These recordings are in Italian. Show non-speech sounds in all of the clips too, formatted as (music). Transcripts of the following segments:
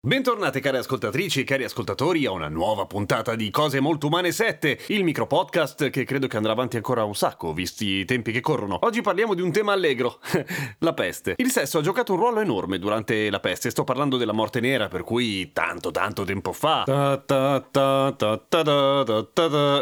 Bentornate cari ascoltatrici e cari ascoltatori a una nuova puntata di Cose Molto Umane 7, il micro podcast che credo che andrà avanti ancora un sacco, visti i tempi che corrono. Oggi parliamo di un tema allegro, (laughs) la peste. Il sesso ha giocato un ruolo enorme durante la peste, sto parlando della morte nera, per cui tanto tanto tempo fa...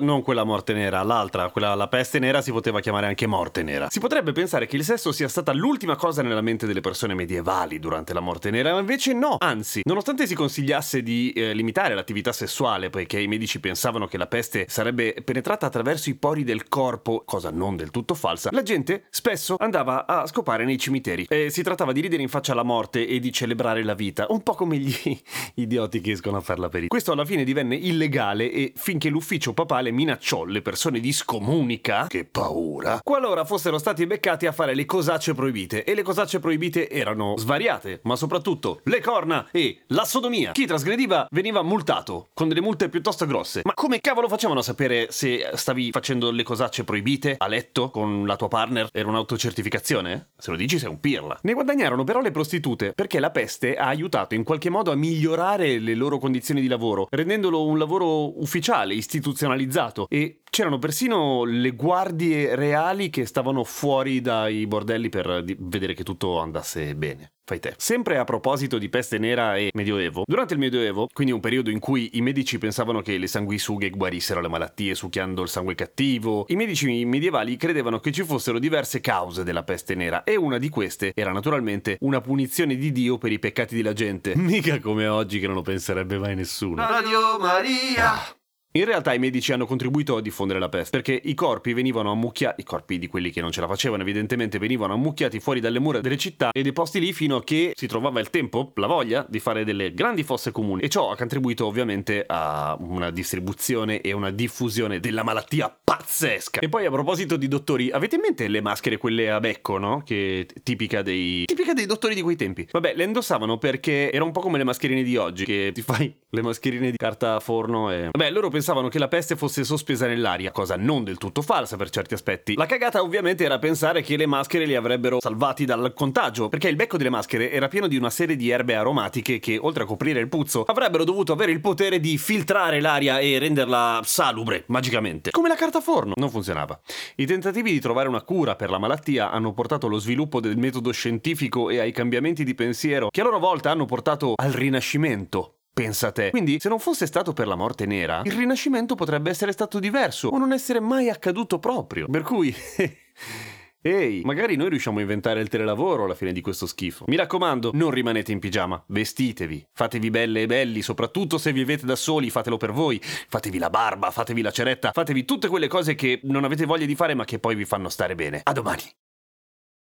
Non quella morte nera, l'altra, quella la peste nera si poteva chiamare anche morte nera. Si potrebbe pensare che il sesso sia stata l'ultima cosa nella mente delle persone medievali durante la morte nera, ma invece no, anzi, nonostante Nonostante si consigliasse di eh, limitare l'attività sessuale, poiché i medici pensavano che la peste sarebbe penetrata attraverso i pori del corpo, cosa non del tutto falsa, la gente spesso andava a scopare nei cimiteri. E si trattava di ridere in faccia alla morte e di celebrare la vita, un po' come gli (laughs) idioti che escono a farla per Questo alla fine divenne illegale e finché l'ufficio papale minacciò le persone di scomunica, che paura, qualora fossero stati beccati a fare le cosacce proibite. E le cosacce proibite erano svariate, ma soprattutto le corna e la sodomia. Chi trasgrediva veniva multato con delle multe piuttosto grosse. Ma come cavolo facevano a sapere se stavi facendo le cosacce proibite a letto con la tua partner? Era un'autocertificazione? Se lo dici sei un pirla. Ne guadagnarono però le prostitute perché la peste ha aiutato in qualche modo a migliorare le loro condizioni di lavoro, rendendolo un lavoro ufficiale, istituzionalizzato e c'erano persino le guardie reali che stavano fuori dai bordelli per vedere che tutto andasse bene. Fai te. Sempre a proposito di peste nera e medioevo, durante il medioevo, quindi un periodo in cui i medici pensavano che le sanguisughe guarissero le malattie succhiando il sangue cattivo, i medici medievali credevano che ci fossero diverse cause della peste nera e una di queste era naturalmente una punizione di Dio per i peccati della gente. (laughs) Mica come oggi che non lo penserebbe mai nessuno. Radio Maria! Ah. In realtà i medici hanno contribuito a diffondere la peste, perché i corpi venivano ammucchiati, i corpi di quelli che non ce la facevano evidentemente venivano ammucchiati fuori dalle mura delle città e deposti lì fino a che si trovava il tempo, la voglia di fare delle grandi fosse comuni. E ciò ha contribuito ovviamente a una distribuzione e una diffusione della malattia pazzesca. E poi a proposito di dottori, avete in mente le maschere quelle a becco, no? Che tipica dei tipica dei dottori di quei tempi. Vabbè, le indossavano perché era un po' come le mascherine di oggi, che ti fai le mascherine di carta forno e Vabbè, loro pensavano che la peste fosse sospesa nell'aria, cosa non del tutto falsa per certi aspetti. La cagata ovviamente era pensare che le maschere li avrebbero salvati dal contagio, perché il becco delle maschere era pieno di una serie di erbe aromatiche che, oltre a coprire il puzzo, avrebbero dovuto avere il potere di filtrare l'aria e renderla salubre, magicamente. Come la carta forno. Non funzionava. I tentativi di trovare una cura per la malattia hanno portato allo sviluppo del metodo scientifico e ai cambiamenti di pensiero che a loro volta hanno portato al rinascimento. Pensa te. Quindi, se non fosse stato per la morte nera, il rinascimento potrebbe essere stato diverso o non essere mai accaduto proprio. Per cui... (laughs) Ehi, magari noi riusciamo a inventare il telelavoro alla fine di questo schifo. Mi raccomando, non rimanete in pigiama, vestitevi, fatevi belle e belli, soprattutto se vivete da soli, fatelo per voi, fatevi la barba, fatevi la ceretta, fatevi tutte quelle cose che non avete voglia di fare ma che poi vi fanno stare bene. A domani!